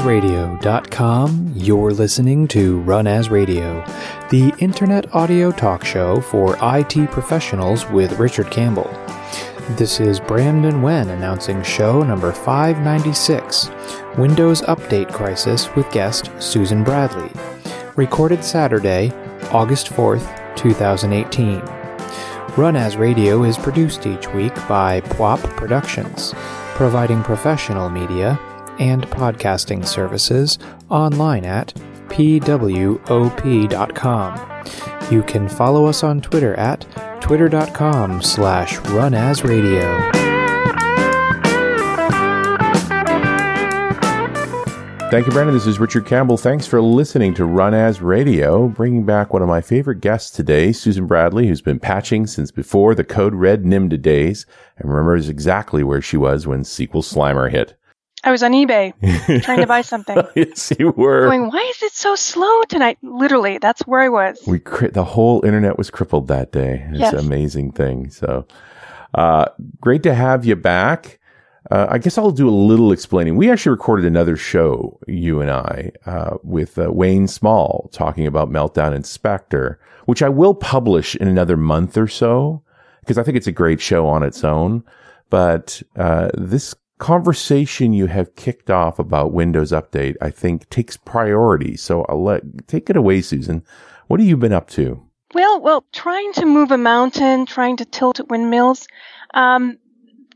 Runasradio.com, you're listening to Run As Radio, the internet audio talk show for IT professionals with Richard Campbell. This is Brandon Wen announcing show number 596 Windows Update Crisis with guest Susan Bradley. Recorded Saturday, August 4th, 2018. Run As Radio is produced each week by PWOP Productions, providing professional media and podcasting services online at pwop.com. You can follow us on Twitter at twitter.com slash runasradio. Thank you, Brandon. This is Richard Campbell. Thanks for listening to Run As Radio, bringing back one of my favorite guests today, Susan Bradley, who's been patching since before the Code Red NIMDA days and remembers exactly where she was when SQL Slammer hit. I was on eBay trying to buy something. yes, you were. Going, why is it so slow tonight? Literally, that's where I was. We cri- the whole internet was crippled that day. It's Yes. an amazing thing. So, uh, great to have you back. Uh, I guess I'll do a little explaining. We actually recorded another show, you and I, uh, with uh, Wayne Small talking about Meltdown and Spectre, which I will publish in another month or so because I think it's a great show on its own. But uh, this conversation you have kicked off about Windows Update, I think, takes priority. So I'll let take it away, Susan. What have you been up to? Well, well, trying to move a mountain, trying to tilt at windmills. Um,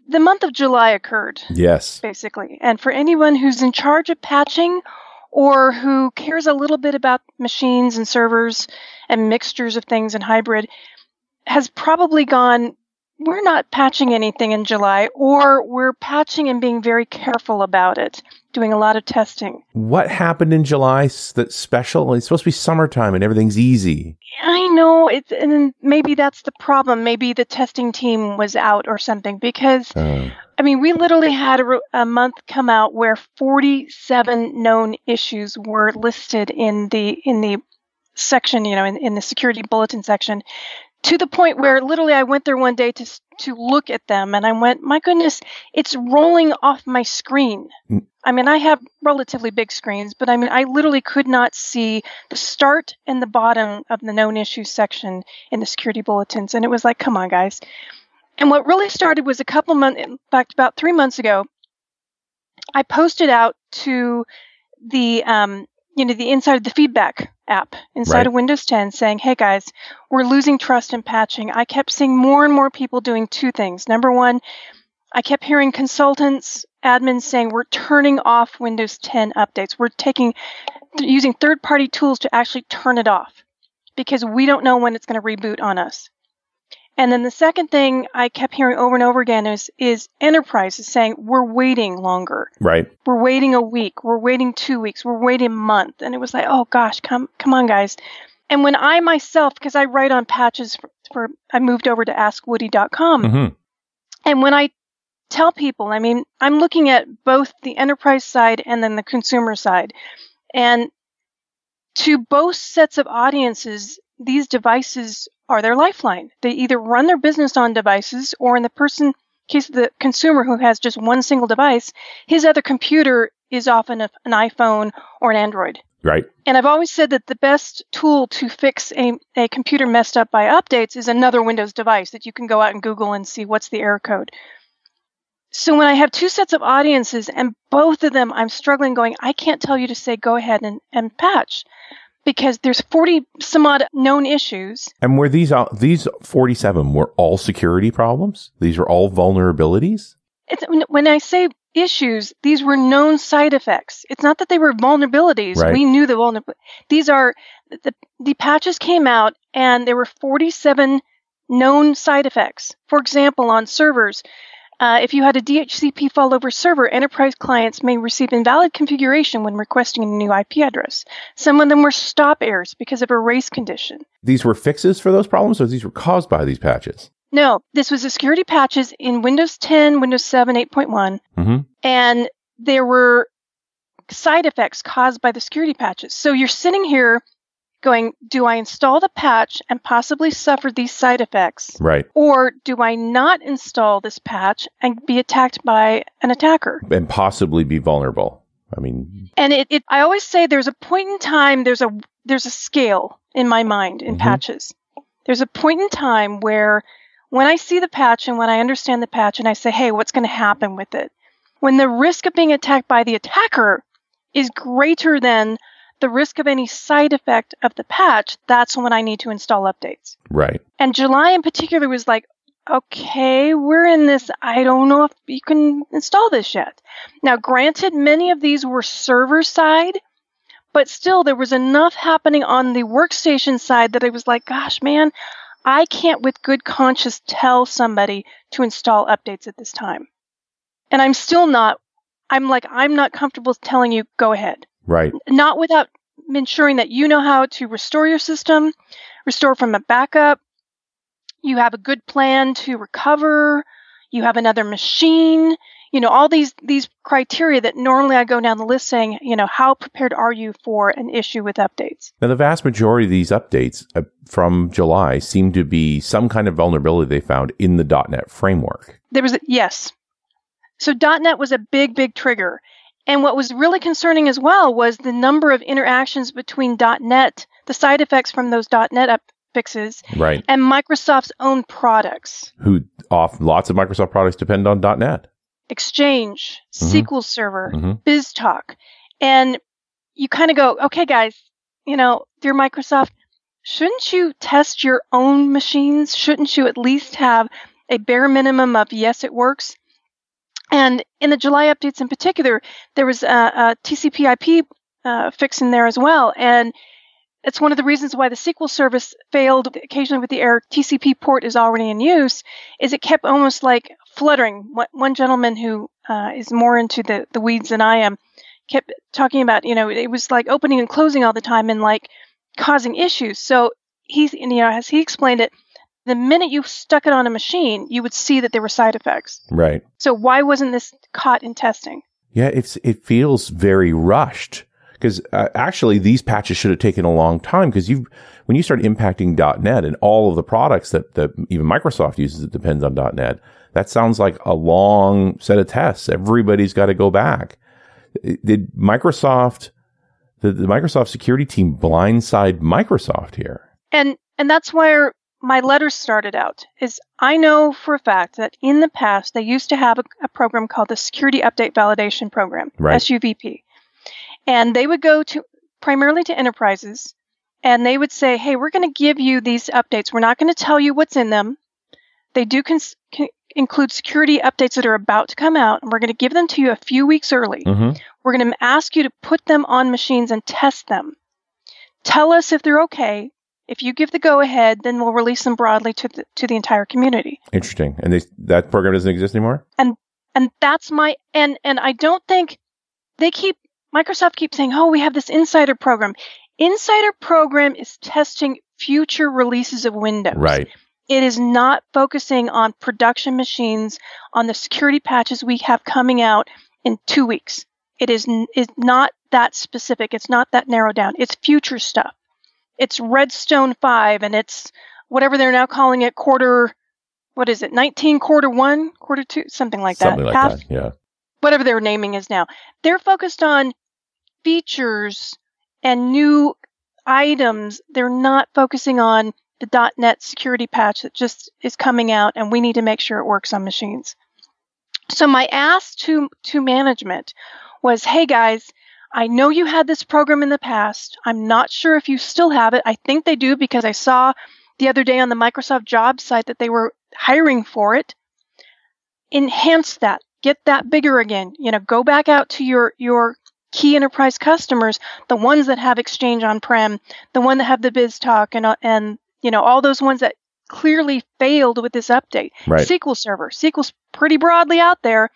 the month of July occurred, Yes. basically. And for anyone who's in charge of patching or who cares a little bit about machines and servers and mixtures of things and hybrid, has probably gone, we're not patching anything in July, or we're patching and being very careful about it, doing a lot of testing. What happened in July that's special? It's supposed to be summertime and everything's easy. I know it's, and maybe that's the problem. Maybe the testing team was out or something because Uh, I mean, we literally had a, a month come out where 47 known issues were listed in the in the section, you know, in, in the security bulletin section, to the point where literally I went there one day to to look at them, and I went, my goodness, it's rolling off my screen. Mm. I mean, I have relatively big screens, but I mean, I literally could not see the start and the bottom of the known issues section in the security bulletins, and it was like, come on, guys. And what really started was a couple months, in fact, about three months ago, I posted out to the, um, you know, the inside of the feedback app inside Right. of Windows 10 saying, hey guys, we're losing trust in patching. I kept seeing more and more people doing two things. Number one, I kept hearing consultants, admins saying, we're turning off Windows 10 updates. We're taking, using third party tools to actually turn it off because we don't know when it's going to reboot on us. And then the second thing I kept hearing over and over again is, is enterprises saying, we're waiting longer. right. We're waiting a week. We're waiting two weeks. We're waiting a month. And it was like, oh gosh, come, come on, guys. And when I myself, because I write on patches for, for I moved over to askwoody.com. hmm And when I tell people, I mean, I'm looking at both the enterprise side and then the consumer side. And to both sets of audiences, these devices are their lifeline. They either run their business on devices or in the person case of the consumer who has just one single device, his other computer is often a, an iPhone or an Android. Right. And I've always said that the best tool to fix a, a computer messed up by updates is another Windows device that you can go out and Google and see what's the error code. So when I have two sets of audiences and both of them I'm struggling going, I can't tell you to say go ahead and, and patch because there's 40 some odd known issues. And were these all, these 47 were all security problems? These were all vulnerabilities? It's, when- I say issues, these were known side effects. It's not that they were vulnerabilities. Right. We knew the vulnerability. These are the the patches came out and there were 47 known side effects. For example, on servers, uh, if you had a DHCP failover server, enterprise clients may receive invalid configuration when requesting a new IP address. Some of them were stop errors because of a race condition. These were fixes for those problems or these were caused by these patches? No, this was the security patches in Windows 10, Windows 7, 8.1. hmm and there were side effects caused by the security patches. So you're sitting here going, do I install the patch and possibly suffer these side effects? Right. Or do I not install this patch and be attacked by an attacker? And possibly be vulnerable. I mean, and it, it I always say there's a point in time, there's a there's a scale in my mind in Mhm. patches. There's a point in time where when I see the patch and when I understand the patch and I say, hey, what's going to happen with it? When the risk of being attacked by the attacker is greater than the risk of any side effect of the patch, that's when I need to install updates. right. And July in particular was like, okay, we're in this. I don't know if you can install this yet. Now, granted, many of these were server side, but still there was enough happening on the workstation side that I was like, gosh, man, I can't with good conscience tell somebody to install updates at this time. And I'm still not, I'm like, I'm not comfortable telling you, go ahead Right. not without ensuring that you know how to restore your system, restore from a backup. You have a good plan to recover. You have another machine. You know all these these criteria that normally I go down the list saying, you know, how prepared are you for an issue with updates? Now, the vast majority of these updates uh, from July seem to be some kind of vulnerability they found in the .NET framework. There was a, yes. So .NET was a big, big trigger. And what was really concerning as well was the number of interactions between .NET, the side effects from those .NET up fixes, Right. and Microsoft's own products. Who off lots of Microsoft products depend on .NET. Exchange, Mhm. SQL Server, Mhm. BizTalk. And you kind of go, okay, guys, you know, dear Microsoft, shouldn't you test your own machines? Shouldn't you at least have a bare minimum of yes, it works? And in the July updates in particular, there was a, a TCP/IP uh, fix in there as well, and it's one of the reasons why the SQL service failed occasionally with the error TCP port is already in use. Is it kept almost like fluttering. One- gentleman who uh, is more into the the weeds than I am kept talking about, you know, it was like opening and closing all the time and like causing issues. So he's, you know, as he explained it, the minute you stuck it on a machine, you would see that there were side effects. Right. So why wasn't this caught in testing? Yeah, it's it feels very rushed because uh, actually these patches should have taken a long time because you when you start impacting .NET and all of the products that that even Microsoft uses that depends on .NET, that sounds like a long set of tests. Everybody's got to go back. Did Microsoft the, the Microsoft security team blindside Microsoft here? And and that's where my letter started out. Is I know for a fact that in the past they used to have a, a program called the Security Update Validation Program, Right. SUVP, and they would go to primarily to enterprises, and they would say, "Hey, we're going to give you these updates. We're not going to tell you what's in them. They do cons- c- include security updates that are about to come out, and we're going to give them to you a few weeks early." Mm-hmm. We're going to ask you to put them on machines and test them. Tell us if they're okay. If you give the go ahead, then we'll release them broadly to the, to the entire community. Interesting. And they, that program doesn't exist anymore. And and that's my and and I don't think they keep Microsoft keeps saying, "Oh, we have this insider program." Insider program is testing future releases of Windows. Right. It is not focusing on production machines on the security patches we have coming out in 2 weeks. It is is not that specific. It's not that narrowed down. It's future stuff. It's Redstone 5 and it's whatever they're now calling it quarter what is it? 19 quarter 1, quarter 2, something like that. Something like Half that. Yeah. whatever their naming is now. They're focused on features and new items. They're not focusing on the .NET security patch that just is coming out, and we need to make sure it works on machines. So my ask to to management was, "Hey guys, I know you had this program in the past. I'm not sure if you still have it. I think they do because I saw the other day on the Microsoft job site that they were hiring for it. Enhance that. Get that bigger again. You know, go back out to your your key enterprise customers, the ones that have Exchange on-prem, the one that have the BizTalk, and uh, and you know all those ones that clearly failed with this update. Right. SQL Server, SQL's pretty broadly out there.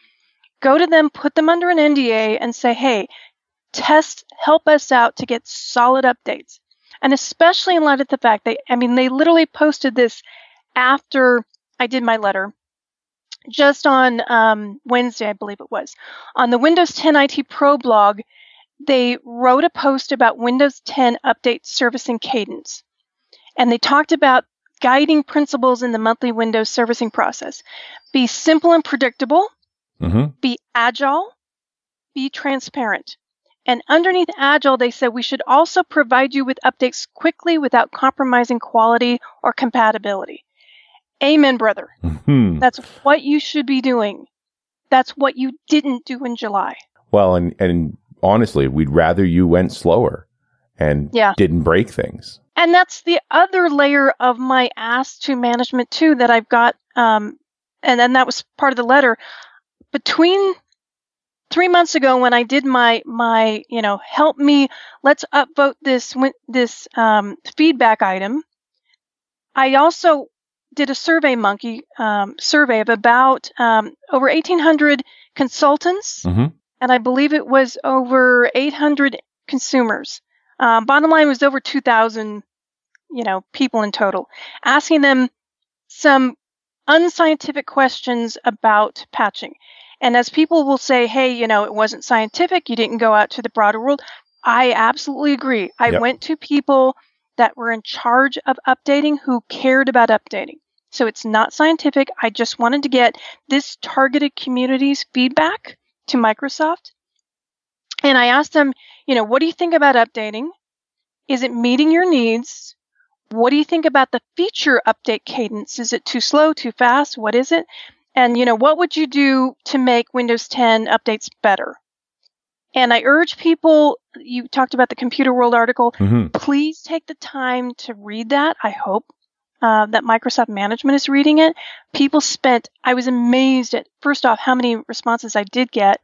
Go to them, put them under an NDA, and say, hey, test, help us out to get solid updates. And especially in light of the fact they, I mean, they literally posted this after I did my letter, just on um, Wednesday, I believe it was. On the Windows 10 IT Pro blog, they wrote a post about Windows 10 update servicing cadence. And they talked about guiding principles in the monthly Windows servicing process. Be simple and predictable, Mm-hmm. be agile, be transparent. And underneath Agile, they said we should also provide you with updates quickly without compromising quality or compatibility. Amen, brother. Mhm. That's what you should be doing. That's what you didn't do in July. Well, and and honestly, we'd rather you went slower and Yeah. didn't break things. And that's the other layer of my ask to management too that I've got. Um, and then that was part of the letter. Between three months ago, when I did my my you know help me, let's upvote this this um, feedback item. I also did a survey monkey um, survey of about um, over 1,800 consultants Mhm. and I believe it was over 800 consumers. Um, bottom line was over 2,000, you know, people in total, asking them some unscientific questions about patching. And as people will say, hey, you know, it wasn't scientific, you didn't go out to the broader world. I absolutely agree. I Yep. went to people that were in charge of updating who cared about updating. So it's not scientific. I just wanted to get this targeted community's feedback to Microsoft. And I asked them, you know, what do you think about updating? Is it meeting your needs? What do you think about the feature update cadence? Is it too slow, too fast? What is it? And, you know, what would you do to make Windows 10 updates better? And I urge people, you talked about the Computer World article, Mhm. please take the time to read that. I hope uh, that Microsoft management is reading it. People spent, I was amazed at, first off, how many responses I did get.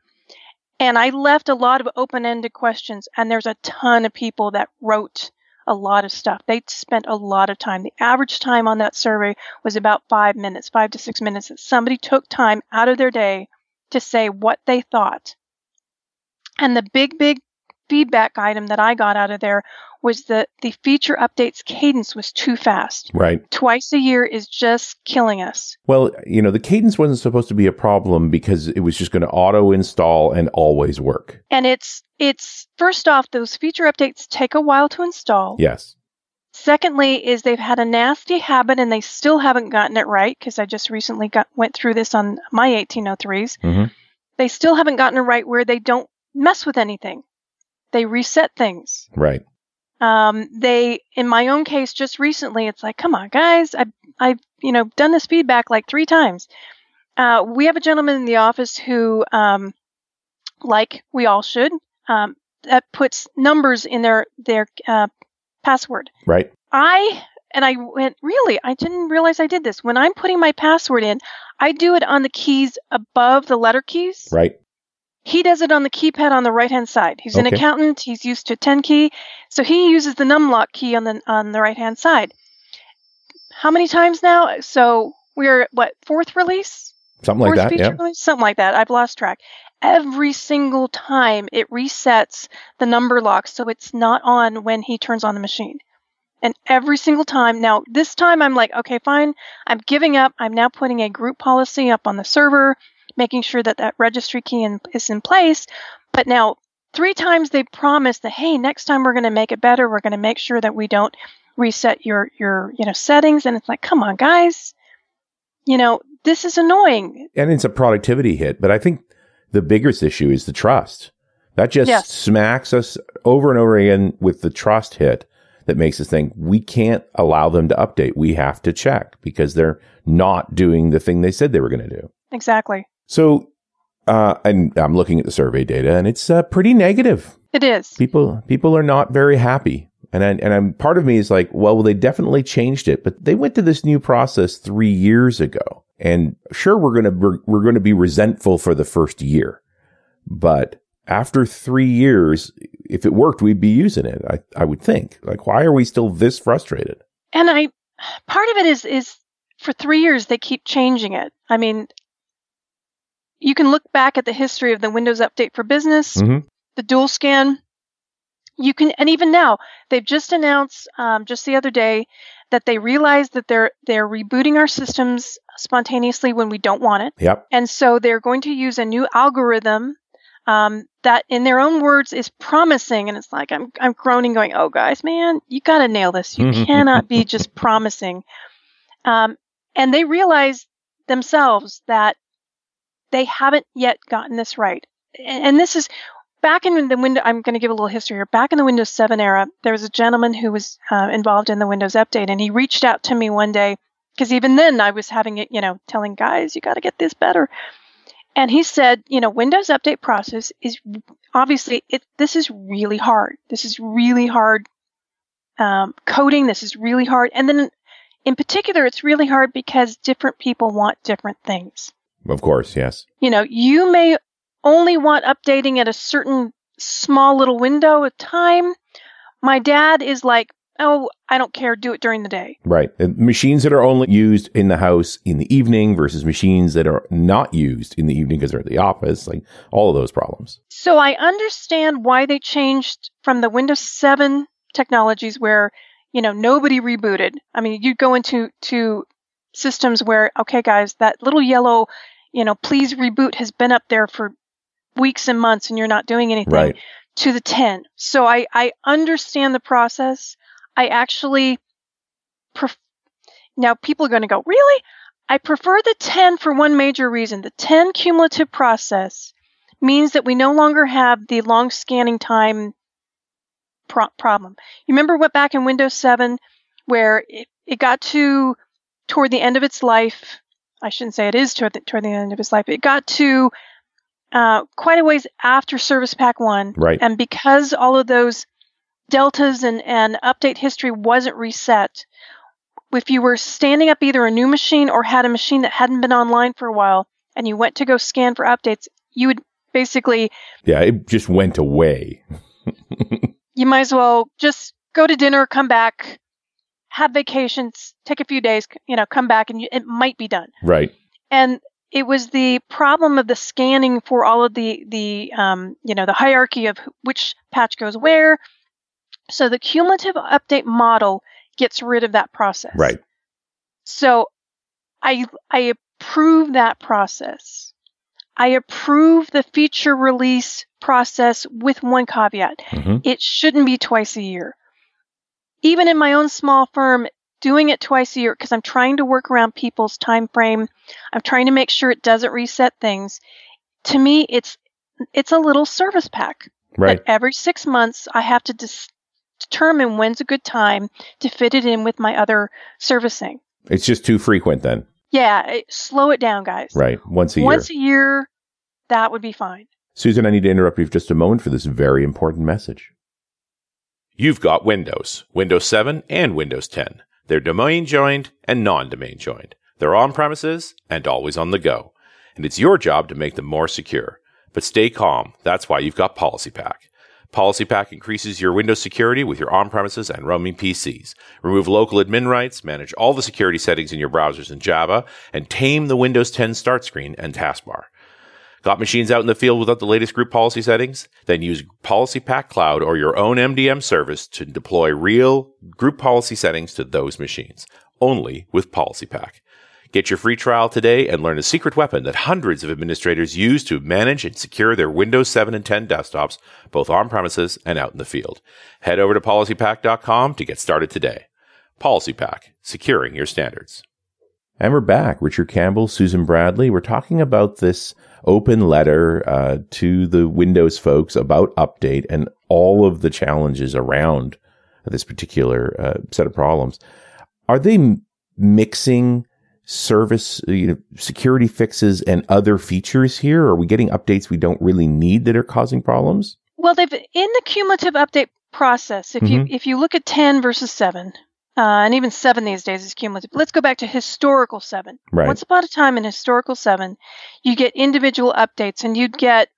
And I left a lot of open ended questions, and there's a ton of people that wrote a lot of stuff. They spent a lot of time. The average time on that survey was about five minutes, five to six minutes, that somebody took time out of their day to say what they thought. And the big, big feedback item that I got out of there was that the feature updates cadence was too fast. Right. Twice a year is just killing us. Well, you know, the cadence wasn't supposed to be a problem because it was just going to auto install and always work. And it's it's first off those feature updates take a while to install. Yes. Secondly is they've had a nasty habit and they still haven't gotten it right because I just recently got went through this on my 1803s. Mhm. They still haven't gotten it right where they don't mess with anything. They reset things. Right. um, they in my own case just recently it's like come on guys i i've you know done this feedback like three times uh, we have a gentleman in the office who um, like we all should um, that puts numbers in their their uh, password Right. i and i went really i didn't realize i did this when i'm putting my password in i do it on the keys above the letter keys Right. He does it on the keypad on the right hand side. He's an accountant. He's used to 10 key, so he uses the numlock key on the on the right hand side. How many times now? So we're at what fourth release? Something like fourth that. feature Yeah. release? Something like that. I've lost track. Every single time it resets the number lock so it's not on when he turns on the machine. And every single time, now this time I'm like, okay, fine, I'm giving up. I'm now putting a group policy up on the server, making sure that that registry key in, is in place. But now, three times they promised that, hey, next time we're going to make it better. We're going to make sure that we don't reset your your you know settings. And it's like, come on, guys, you know this is annoying. And it's a productivity hit, but I think the biggest issue is the trust. That just Yes. smacks us over and over again with the trust hit that makes us think we can't allow them to update. We have to check because they're not doing the thing they said they were going to do. Exactly, So, uh, and I'm looking at the survey data and it's uh, pretty negative. it is. People, people are not very happy. And I, and I'm part of me is like, well, they definitely changed it, but they went to this new process three years ago. And sure, we're going to, we're, we're to be resentful for the first year, but after three years, if it worked, we'd be using it. I, I would think like, why are we still this frustrated? And I, part of it is is for three years they keep changing it. I mean, you can look back at the history of the Windows Update for Business, Mhm. the dual scan. You can, and even now they've just announced um, just the other day that they realize that they're they're rebooting our systems spontaneously when we don't want it, Yep. and so they're going to use a new algorithm um, that, in their own words, is promising. And it's like I'm I'm groaning, going, "Oh, guys, man, you got to nail this. You cannot be just promising." Um, and they realize themselves that they haven't yet gotten this right. And, and this is back in the window, I'm going to give a little history here. Back in the Windows 7 era, there was a gentleman who was uh, involved in the Windows update, and he reached out to me one day because even then I was having it, you know, telling guys, you got to get this better. And he said, you know, Windows update process is obviously it. This is really hard. This is really hard um, coding. This is really hard. And then in particular, it's really hard because different people want different things. Of course, yes. You know, you may only want updating at a certain small little window of time. My dad is like, oh, I don't care, do it during the day. Right. And machines that are only used in the house in the evening versus machines that are not used in the evening because they're at the office, like all of those problems. So I understand why they changed from the Windows 7 technologies where, you know, nobody rebooted. I mean, you'd go into to systems where, okay, guys, that little yellow, you know, please reboot has been up there for weeks and months and you're not doing anything Right. to the 10. So I, I understand the process. I actually pref- now people are going to go, really? I prefer the 10 for one major reason. The 10 cumulative process means that we no longer have the long scanning time pro- problem. You remember what back in Windows 7 where it, it got to toward the end of its life. I shouldn't say it is toward the, toward the end of his life. It got to uh, quite a ways after Service Pack 1. Right. And because all of those deltas and, and update history wasn't reset, if you were standing up either a new machine or had a machine that hadn't been online for a while and you went to go scan for updates, you would basically, Yeah, it just went away. you might as well just go to dinner, come back, have vacations, take a few days, you know, come back and you, it might be done. Right. and it was the problem of the scanning for all of the the um, you know the hierarchy of which patch goes where. So the cumulative update model gets rid of that process. Right. So I I approve that process. I approve the feature release process with one caveat. hmm It shouldn't be twice a year. Even in my own small firm, doing it twice a year because I'm trying to work around people's time frame. I'm trying to make sure it doesn't reset things. To me, it's it's a little service pack. Right. That every six months, I have to dis- determine when's a good time to fit it in with my other servicing. It's just too frequent then. Yeah, it, slow it down, guys. Right. Once a year. Once a year, that would be fine. Susan, I need to interrupt you for just a moment for this very important message. You've got Windows, Windows 7 and Windows 10. They're domain joined and non domain joined. They're on premises and always on the go. And it's your job to make them more secure. But stay calm. That's why you've got PolicyPak. Policy Pack increases your Windows security with your on premises and roaming PCs. Remove local admin rights, manage all the security settings in your browsers in Java, and tame the Windows 10 start screen and taskbar. Got machines out in the field without the latest group policy settings? Then use PolicyPak Cloud or your own MDM service to deploy real group policy settings to those machines. Only with PolicyPak. Get your free trial today and learn a secret weapon that hundreds of administrators use to manage and secure their Windows 7 and 10 desktops, both on premises and out in the field. Head over to policypak.com to get started today. PolicyPak, securing your standards. And we're back. Richard Campbell, Susan Bradley. We're talking about this open letter uh, to the Windows folks about update and all of the challenges around this particular uh, set of problems. Are they m- mixing service, you know, security fixes and other features here? Are we getting updates we don't really need that are causing problems? Well, they've in the cumulative update process. If you Mhm. if you look at ten versus seven, uh, and even seven these days is cumulative. Let's go back to historical seven. Right. Once upon a time in historical seven, you get individual updates, and you'd get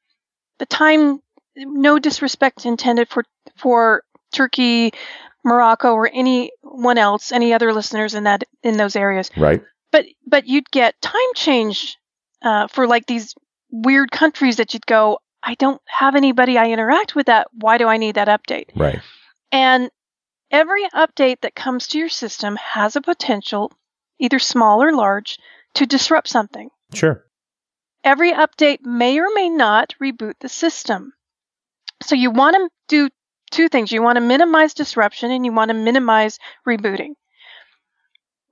the time. No disrespect intended for for Turkey, Morocco, or anyone else, any other listeners in that in those areas Right. but but you'd get time change uh, for like these weird countries that you'd go i don't have anybody i interact with that why do i need that update Right. and every update that comes to your system has a potential either small or large to disrupt something Sure. every update may or may not reboot the system so you want to do two things you want to minimize disruption and you want to minimize rebooting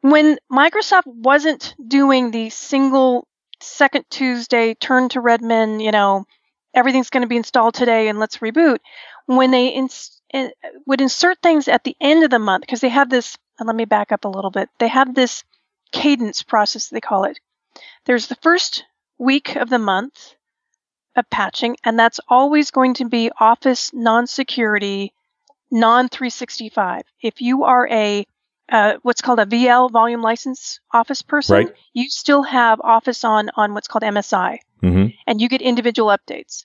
when Microsoft wasn't doing the single second Tuesday turn to Redmond, you know, everything's going to be installed today and let's reboot. When they ins- in, would insert things at the end of the month, because they have this, and let me back up a little bit, they have this cadence process, they call it. There's the first week of the month of patching, and that's always going to be Office non security, non 365. If you are a uh, what's called a VL volume license office person, Right. you still have Office on on what's called MSI, hmm and you get individual updates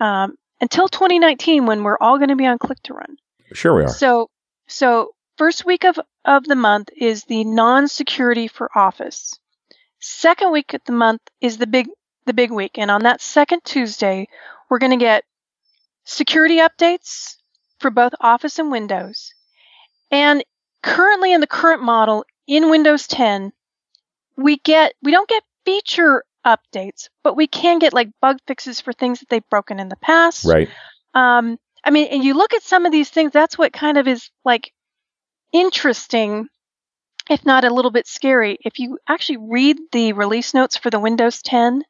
um, until 2019 when we're all going to be on Click to Run. Sure, we are. So, so first week of, of the month is the non-security for Office. Second week of the month is the big the big week, and on that second Tuesday, we're going to get security updates for both Office and Windows. And currently in the current model in Windows 10, we get we don't get feature updates, but we can get like bug fixes for things that they've broken in the past. right. Um, I mean, and you look at some of these things, that's what kind of is like interesting, if not a little bit scary. If you actually read the release notes for the Windows 10,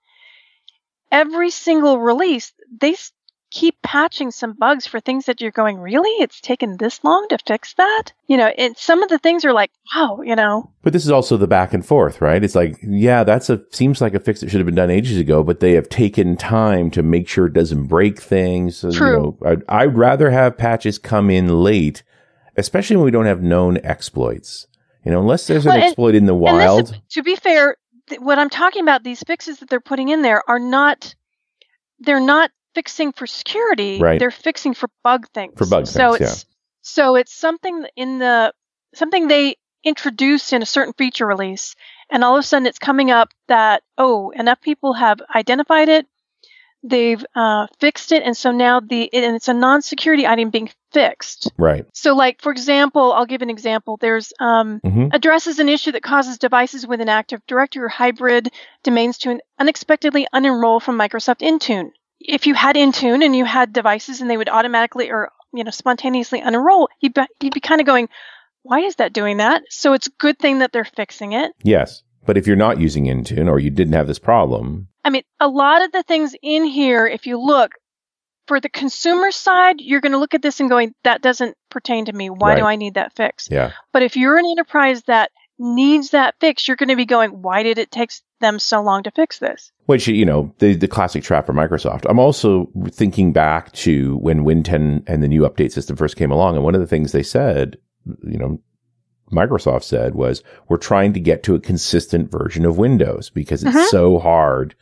every single release, they keep patching some bugs for things that you're going, really? It's taken this long to fix that? You know, and some of the things are like, wow, you know, But this is also the back and forth, right? It's like, yeah, that's a seems like a fix that should have been done ages ago, but they have taken time to make sure it doesn't break things. True. You know, I'd, I'd rather have patches come in late, especially when we don't have known exploits. You know, unless there's an Well, and- exploit in the wild. to be fair, th- what I'm talking about, these fixes that they're putting in there are not, they're not fixing for security. Right. They're fixing for bug things. For bug so things, it's, So it's something in the, something they introduce in a certain feature release, and all of a sudden it's coming up that, oh, enough people have identified it, they've uh, fixed it, and so now the, and it's a non-security item being fixed. right. So like, for example, I'll give an example. There's, um, hmm addresses an issue that causes devices with an active directory or hybrid domains to unexpectedly unenroll from Microsoft Intune. If you had Intune and you had devices and they would automatically or you know spontaneously unenroll, you'd be, you'd be kind of going, why is that doing that? So it's a good thing that they're fixing it. Yes. But if you're not using Intune or you didn't have this problem, I mean, a lot of the things in here, if you look for the consumer side, you're going to look at this and going, that doesn't pertain to me. Why do I need that fixed? yeah. But if you're an enterprise that needs that fix, you're going to be going, why did it take them so long to fix this? Which, you know, the, the classic trap for Microsoft. I'm also thinking back to when Win 10 and the new update system first came along. And one of the things they said, you know, Microsoft said was, we're trying to get to a consistent version of Windows because it's Mhm. so hard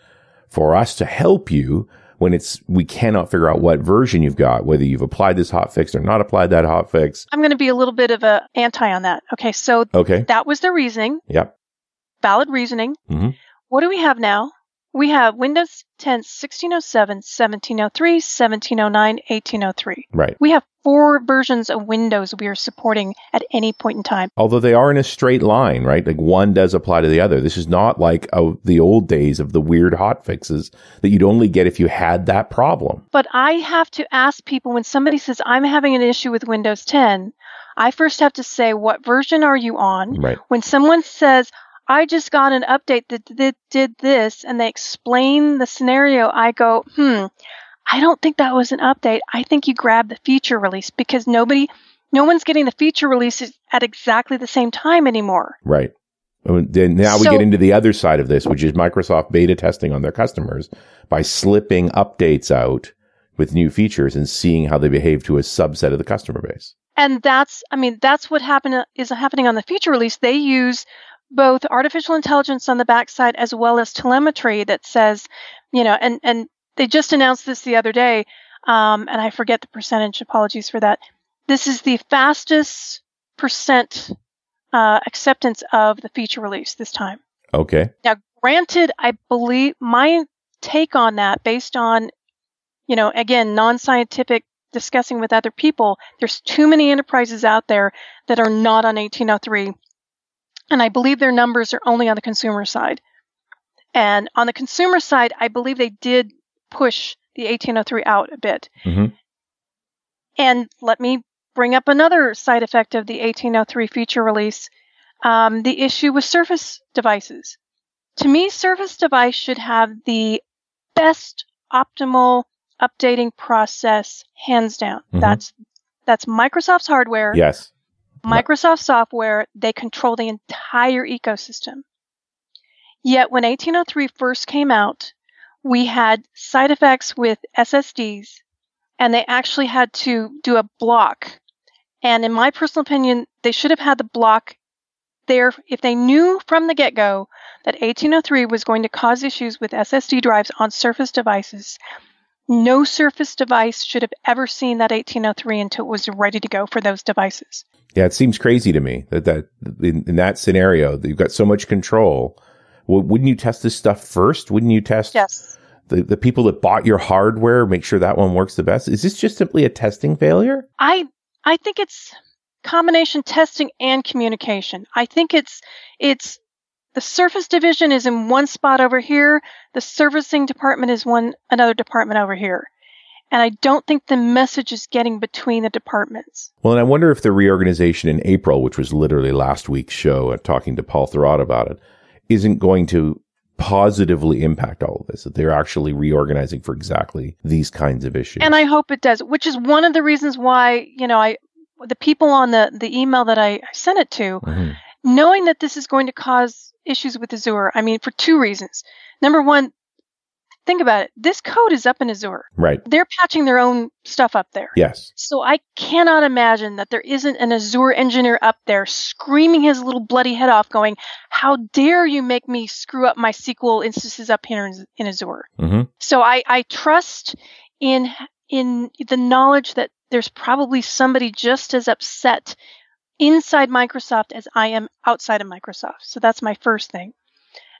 for us to help you when it's, we cannot figure out what version you've got, whether you've applied this hotfix or not applied that hotfix. I'm going to be a little bit of a anti on that. Okay, so Okay. that was the reasoning, Yep. valid reasoning. Mhm. What do we have now? We have Windows 10 1607, 1703, 1709, 1803. Right. We have four versions of Windows we are supporting at any point in time. Although they are in a straight line, right? Like one does apply to the other. This is not like oh, the old days of the weird hot fixes that you'd only get if you had that problem. But I have to ask people when somebody says, I'm having an issue with Windows 10, I first have to say, what version are you on? Right. When someone says, I just got an update that, that did this, and they explain the scenario, I go, hmm, I don't think that was an update. I think you grabbed the feature release because nobody, no one's getting the feature releases at exactly the same time anymore. Right. And Then now we So- get into the other side of this, which is Microsoft beta testing on their customers by slipping updates out with new features and seeing how they behave to a subset of the customer base. and that's i mean that's what happen, is happening on the feature release they use both artificial intelligence on the backside as well as telemetry that says you know and and they just announced this the other day um, and i forget the percentage apologies for that this is the fastest percent uh, acceptance of the feature release this time Okay. now, granted, I believe my take on that, based on, you know, again, non scientific discussing with other people, there's too many enterprises out there that are not on 1803. And I believe their numbers are only on the consumer side. And on the consumer side, I believe they did push the 1803 out a bit. Mhm. And let me bring up another side effect of the 1803 feature release um, the issue with Surface devices. To me, Surface device should have the best optimal updating process hands down. Mhm. That's that's Microsoft's hardware, Yes. Microsoft software, they control the entire ecosystem. Yet when 1803 first came out, we had side effects with SSDs, and they actually had to do a block. And in my personal opinion, they should have had the block there if they knew from the get go that 1803 was going to cause issues with SSD drives on Surface devices. No Surface device should have ever seen that 1803 until it was ready to go for those devices. Yeah, it seems crazy to me that that in, in that scenario that you've got so much control. Well, wouldn't you test this stuff first? Wouldn't you test Yes. the, the people that bought your hardware, make sure that one works the best? Is this just simply a testing failure? I I think it's combination testing and communication. I think it's it's the surface division is in one spot over here, the servicing department is one another department over here. And I don't think the message is getting between the departments. Well, and I wonder if the reorganization in April, which was literally last week's show, and talking to Paul Thurrott about it, isn't going to positively impact all of this. That they're actually reorganizing for exactly these kinds of issues. And I hope it does, which is one of the reasons why, you know, I the people on the the email that I sent it to, Mhm. knowing that this is going to cause issues with Azure, I mean, for two reasons. Number one, think about it. This code is up in Azure. right? They're patching their own stuff up there. Yes. So I cannot imagine that there isn't an Azure engineer up there screaming his little bloody head off, going, "How dare you make me screw up my SQL instances up here in, in Azure?" hmm So I, I trust in in the knowledge that there's probably somebody just as upset inside Microsoft as I am outside of Microsoft. So that's my first thing.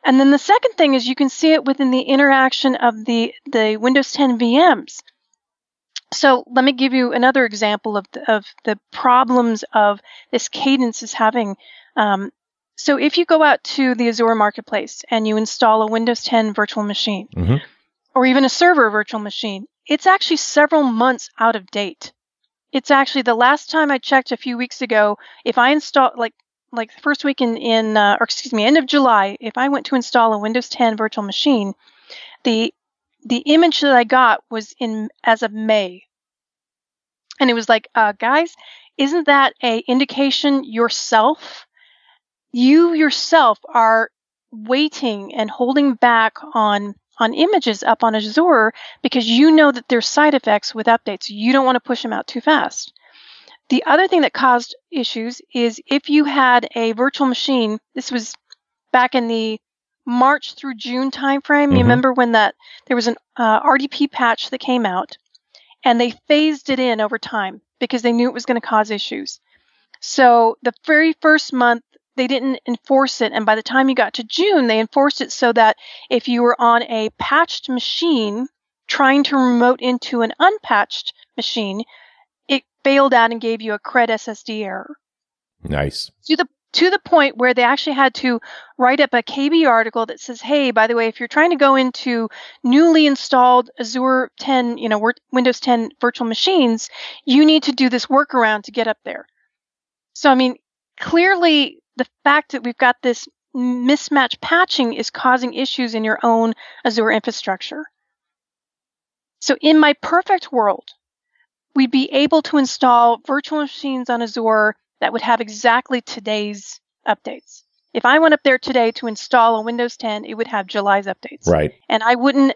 And then the second thing is you can see it within the interaction of the, the Windows 10 VMs. So let me give you another example of the, of the problems of this cadence is having. Um, so if you go out to the Azure Marketplace and you install a Windows 10 virtual machine, Mhm. or even a server virtual machine, it's actually several months out of date. It's actually the last time I checked a few weeks ago. If I install like like the first week in in uh, or excuse me end of July, if I went to install a Windows 10 virtual machine, the the image that I got was in as of May, and it was like, uh, guys, isn't that a indication yourself? You yourself are waiting and holding back on on images up on Azure because you know that there's side effects with updates. You don't want to push them out too fast. The other thing that caused issues is if you had a virtual machine, this was back in the March through June timeframe. Mhm. You remember when that there was an uh, RDP patch that came out, and they phased it in over time because they knew it was going to cause issues. So the very first month they didn't enforce it, and by the time you got to June, they enforced it so that if you were on a patched machine trying to remote into an unpatched machine, it failed out and gave you a CredSSP error Nice. to the to the point where they actually had to write up a KB article that says, "Hey, by the way, if you're trying to go into newly installed Azure 10, you know, Windows 10 virtual machines, you need to do this workaround to get up there." So, I mean, clearly the fact that we've got this mismatch patching is causing issues in your own Azure infrastructure. So, in my perfect world, we'd be able to install virtual machines on Azure that would have exactly today's updates. If I went up there today to install a Windows 10, it would have July's updates. Right. And I wouldn't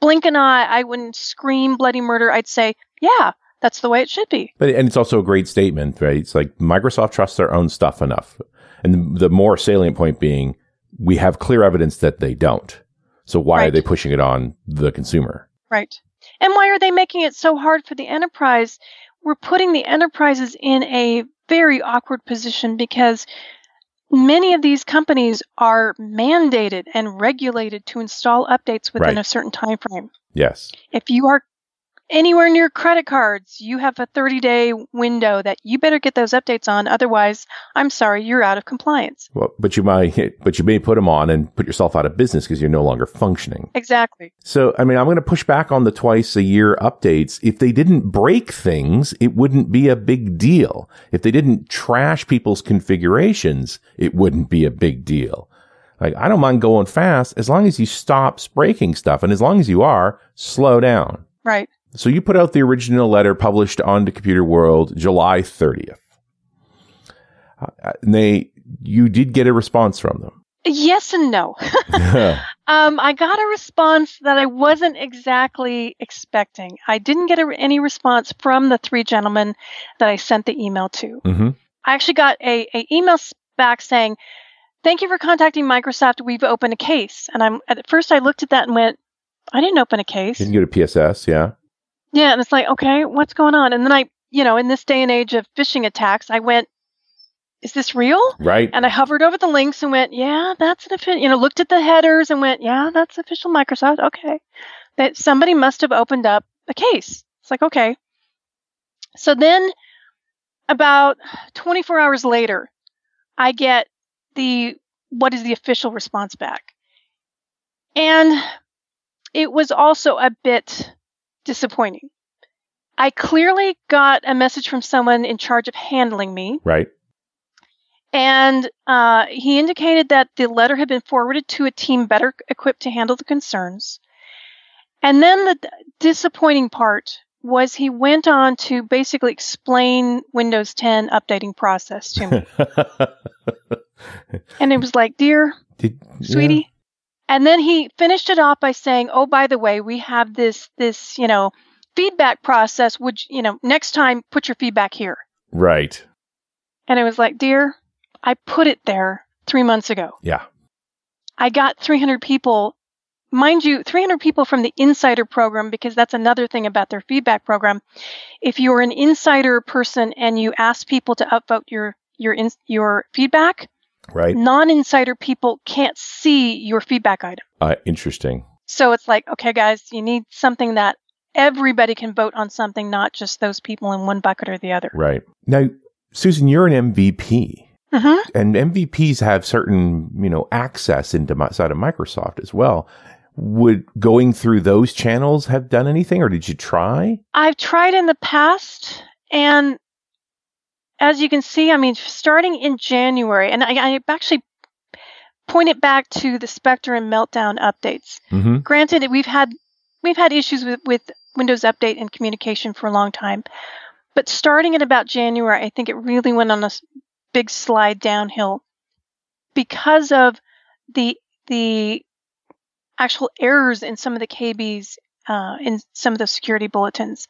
blink an eye, I wouldn't scream bloody murder. I'd say, yeah, that's the way it should be. But and it's also a great statement, right? It's like Microsoft trusts their own stuff enough, and the, the more salient point being, we have clear evidence that they don't. So why are they pushing it on the consumer? Right. And why are they making it so hard for the enterprise? We're putting the enterprises in a very awkward position because many of these companies are mandated and regulated to install updates within Right. a certain time frame. Yes. If you are anywhere near credit cards, you have a 30 day window that you better get those updates on. Otherwise, I'm sorry, you're out of compliance. Well, but you might, but you may put them on and put yourself out of business because you're no longer functioning. Exactly. So, I mean, I'm going to push back on the twice a year updates. If they didn't break things, it wouldn't be a big deal. If they didn't trash people's configurations, it wouldn't be a big deal. Like, I don't mind going fast as long as you stop breaking stuff. And as long as you are, slow down. Right. So you put out the original letter published on the Computer World July 30th. Uh, and they, you did get a response from them. Yes and no. um, I got a response that I wasn't exactly expecting. I didn't get a, any response from the three gentlemen that I sent the email to. hmm I actually got a, a email back saying, "Thank you for contacting Microsoft. We've opened a case." And I'm at first I looked at that and went, "I didn't open a case." Didn't get a PSS, yeah. Yeah, and it's like, okay, what's going on? And then I, you know, in this day and age of phishing attacks, I went, "Is this real?" Right. And I hovered over the links and went, "Yeah, that's an official." You know, looked at the headers and went, "Yeah, that's official Microsoft." Okay, that somebody must have opened up a case. It's like, okay. So then, about 24 hours later, I get the what is the official response back, and it was also a bit disappointing. I clearly got a message from someone in charge of handling me right. and uh, he indicated that the letter had been forwarded to a team better equipped to handle the concerns. And then the disappointing part was he went on to basically explain Windows 10 updating process to me. and it was like, dear Did, sweetie. And then he finished it off by saying, "Oh, by the way, we have this this you know feedback process. Would you, you know next time put your feedback here?" Right. And it was like, "Dear, I put it there three months ago. Yeah. I got 300 people, mind you, 300 people from the insider program because that's another thing about their feedback program. If you're an insider person and you ask people to upvote your your in, your feedback, Right. non-insider people can't see your feedback item." Uh, interesting. So it's like, okay, guys, you need something that everybody can vote on something, not just those people in one bucket or the other. Right. Now, Susan, you're an MVP. hmm and MVPs have certain, you know, access into side of Microsoft as well. Would going through those channels have done anything, or did you try? I've tried in the past, and as you can see, I mean, starting in January, and I, I actually pointed back to the Spectre and Meltdown updates. Mm-hmm. Granted, we've had we've had issues with, with Windows Update and communication for a long time, but starting at about January, I think it really went on a big slide downhill because of the the actual errors in some of the KBs uh, in some of the security bulletins.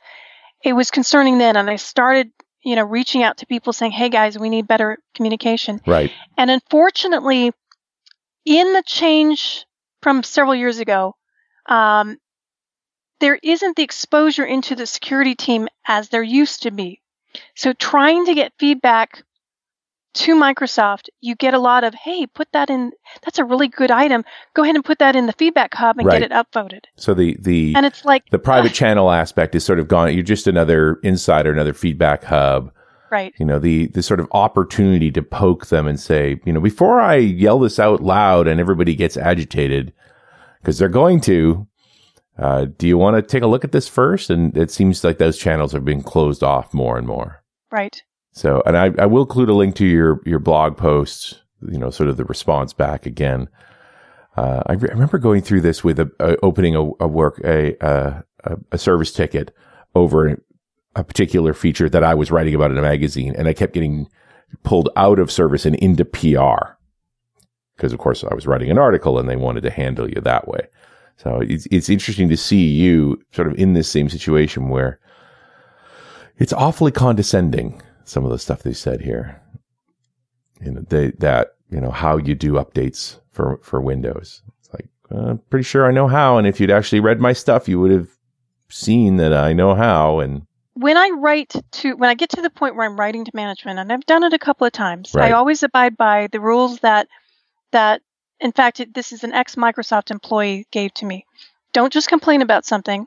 It was concerning then, and I started, you know, reaching out to people saying, "Hey guys, we need better communication." Right. And unfortunately, in the change from several years ago, um, there isn't the exposure into the security team as there used to be. So trying to get feedback to Microsoft, you get a lot of, hey, put that in. That's a really good item. Go ahead and put that in the feedback hub and Right. get it upvoted. So the the And it's like, the private ugh, channel aspect is sort of gone. You're just another insider, another feedback hub. right, You know, the the sort of opportunity to poke them and say, you know, before I yell this out loud and everybody gets agitated, because they're going to. Uh, do you want to take a look at this first? And it seems like those channels are being closed off more and more. right. So, and I, I will include a link to your your blog post. You know, sort of the response back again. Uh, I, re- I remember going through this with a, a opening a, a work a, a a service ticket over a particular feature that I was writing about in a magazine, and I kept getting pulled out of service and into PR because, of course, I was writing an article, and they wanted to handle you that way. So it's it's interesting to see you sort of in this same situation where it's awfully condescending some of the stuff they said here. You know, they, that, you know, how you do updates for, for Windows. It's like, uh, I'm pretty sure I know how. And if you'd actually read my stuff, you would have seen that I know how. And when I write to when I get to the point where I'm writing to management, and I've done it a couple of times, Right. I always abide by the rules that that in fact it, this is an ex Microsoft employee gave to me. Don't just complain about something.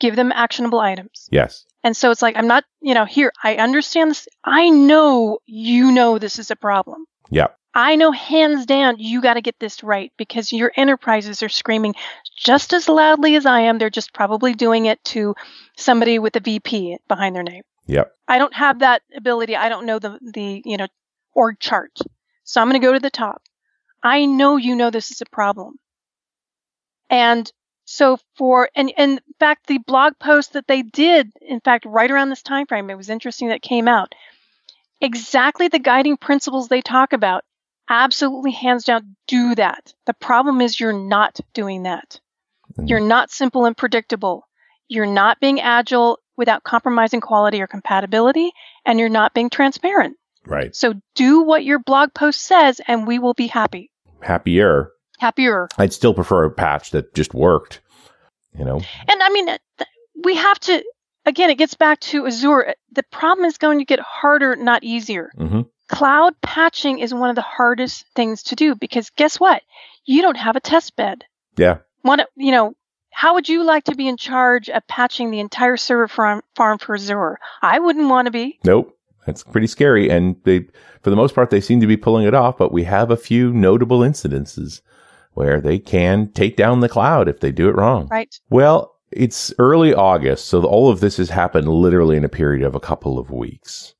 Give them actionable items. yes, And so it's like I'm not, you know, here I understand this. I know you know this is a problem. yeah, I know hands down you got to get this right because your enterprises are screaming just as loudly as I am. They're just probably doing it to somebody with a VP behind their name. yep, I don't have that ability. I don't know the the you know org chart. So I'm going to go to the top. I know you know this is a problem. And So for and, and in fact the blog post that they did, in fact, right around this time frame, it was interesting that came out. Exactly the guiding principles they talk about. Absolutely hands down, do that. The problem is you're not doing that. Mhm. You're not simple and predictable. You're not being agile without compromising quality or compatibility, and you're not being transparent. Right. So do what your blog post says, and we will be happy. Happier. Happier. I'd still prefer a patch that just worked. You know. And I mean, we have to, again, it gets back to Azure. The problem is going to get harder, not easier. hmm Cloud patching is one of the hardest things to do because guess what? You don't have a test bed. Yeah. One, you know, how would you like to be in charge of patching the entire server farm, farm for Azure? I wouldn't want to be. Nope. That's pretty scary. And they, for the most part, they seem to be pulling it off, but we have a few notable incidences where they can take down the cloud if they do it wrong. Right. Well, it's early August, so all of this has happened literally in a period of a couple of weeks.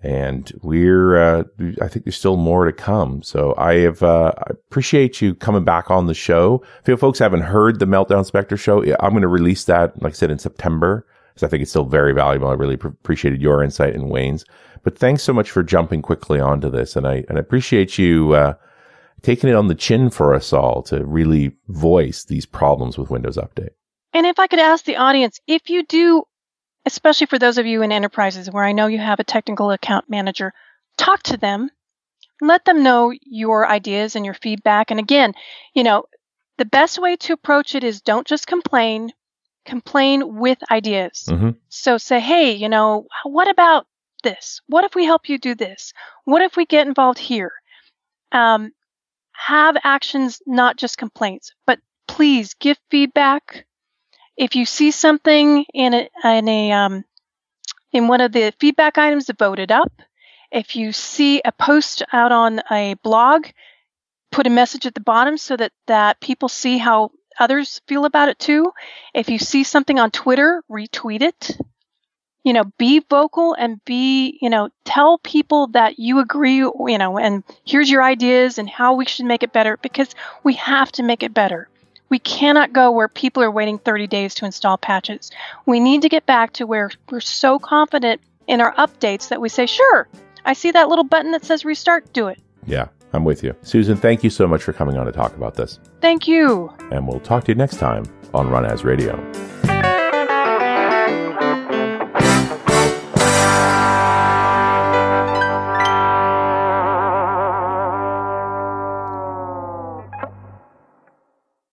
And we're, uh, I think there's still more to come. So I have, uh, I appreciate you coming back on the show. If you folks haven't heard the Meltdown Spectre show, I'm going to release that, like I said, in September. Because I think it's still very valuable. I really pr- appreciated your insight and Wayne's. But thanks so much for jumping quickly onto this. And I, and I appreciate you, uh, taking it on the chin for us all to really voice these problems with Windows Update. And if I could ask the audience, if you do, especially for those of you in enterprises where I know you have a technical account manager, talk to them, let them know your ideas and your feedback. And again, you know, the best way to approach it is don't just complain, complain with ideas. Mhm. So say, hey, you know, what about this? What if we help you do this? What if we get involved here? Um, have actions, not just complaints, but please give feedback. If you see something in a, in a um, in one of the feedback items, vote it up. If you see a post out on a blog, put a message at the bottom so that that people see how others feel about it too. If you see something on Twitter, retweet it. You know, be vocal and be, you know, tell people that you agree, you know, and here's your ideas and how we should make it better because we have to make it better. We cannot go where people are waiting 30 days to install patches. We need to get back to where we're so confident in our updates that we say, sure, I see that little button that says restart, do it. Yeah, I'm with you. Susan, thank you so much for coming on to talk about this. Thank you. And we'll talk to you next time on Run As Radio.